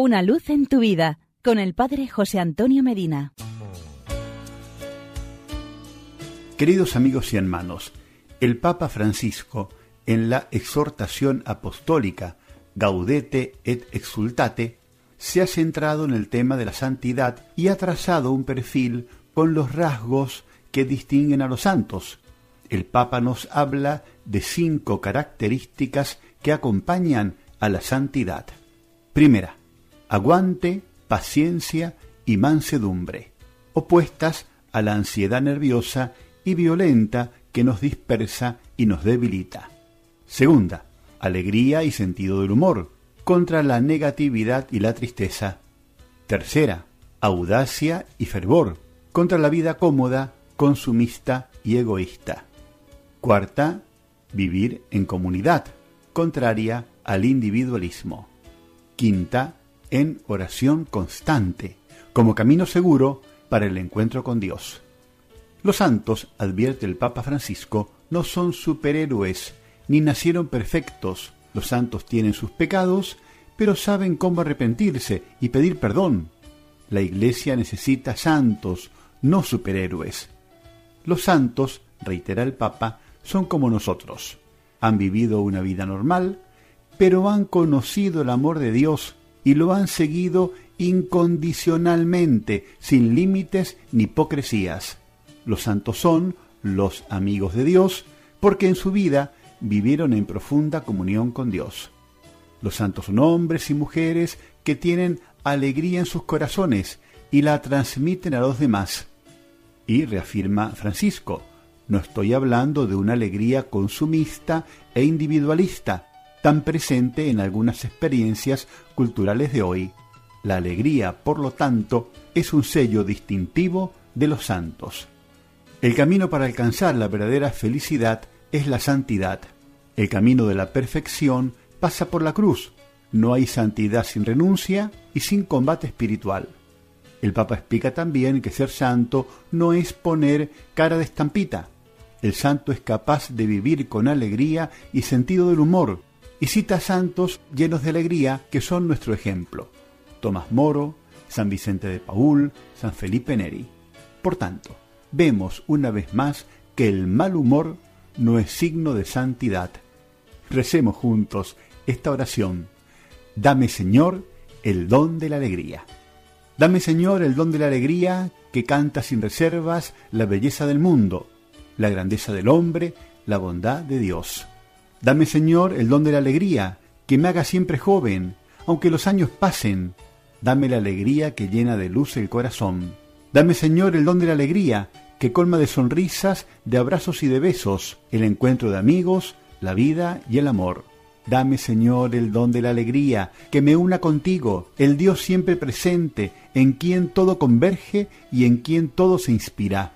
Una luz en tu vida con el Padre José Antonio Medina. Queridos amigos y hermanos, el Papa Francisco, en la exhortación apostólica Gaudete et Exultate, se ha centrado en el tema de la santidad y ha trazado un perfil con los rasgos que distinguen a los santos. El Papa nos habla de cinco características que acompañan a la santidad. Primera, aguante, paciencia y mansedumbre, opuestas a la ansiedad nerviosa y violenta que nos dispersa y nos debilita. Segunda, alegría y sentido del humor, contra la negatividad y la tristeza. Tercera, audacia y fervor, contra la vida cómoda, consumista y egoísta. Cuarta, vivir en comunidad, contraria al individualismo. Quinta, en oración constante, como camino seguro para el encuentro con Dios. Los santos, advierte el Papa Francisco, no son superhéroes, ni nacieron perfectos. Los santos tienen sus pecados, pero saben cómo arrepentirse y pedir perdón. La Iglesia necesita santos, no superhéroes. Los santos, reitera el Papa, son como nosotros. Han vivido una vida normal, pero han conocido el amor de Dios y lo han seguido incondicionalmente, sin límites ni hipocresías. Los santos son los amigos de Dios, porque en su vida vivieron en profunda comunión con Dios. Los santos son hombres y mujeres que tienen alegría en sus corazones y la transmiten a los demás. Y reafirma Francisco, no estoy hablando de una alegría consumista e individualista, tan presente en algunas experiencias culturales de hoy. La alegría, por lo tanto, es un sello distintivo de los santos. El camino para alcanzar la verdadera felicidad es la santidad. El camino de la perfección pasa por la cruz. No hay santidad sin renuncia y sin combate espiritual. El Papa explica también que ser santo no es poner cara de estampita. El santo es capaz de vivir con alegría y sentido del humor, y cita santos llenos de alegría que son nuestro ejemplo. Tomás Moro, San Vicente de Paul, San Felipe Neri. Por tanto, vemos una vez más que el mal humor no es signo de santidad. Recemos juntos esta oración. Dame Señor el don de la alegría. Dame Señor el don de la alegría que canta sin reservas la belleza del mundo, la grandeza del hombre, la bondad de Dios. Dame, Señor, el don de la alegría, que me haga siempre joven, aunque los años pasen. Dame la alegría que llena de luz el corazón. Dame, Señor, el don de la alegría, que colma de sonrisas, de abrazos y de besos, el encuentro de amigos, la vida y el amor. Dame, Señor, el don de la alegría, que me una contigo, el Dios siempre presente, en quien todo converge y en quien todo se inspira.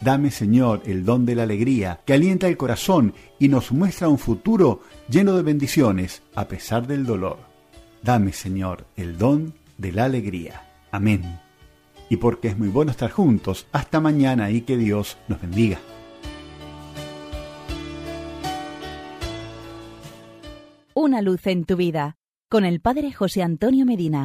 Dame, Señor, el don de la alegría, que alienta el corazón y nos muestra un futuro lleno de bendiciones, a pesar del dolor. Dame, Señor, el don de la alegría. Amén. Y porque es muy bueno estar juntos, hasta mañana y que Dios nos bendiga. Una luz en tu vida, con el Padre José Antonio Medina.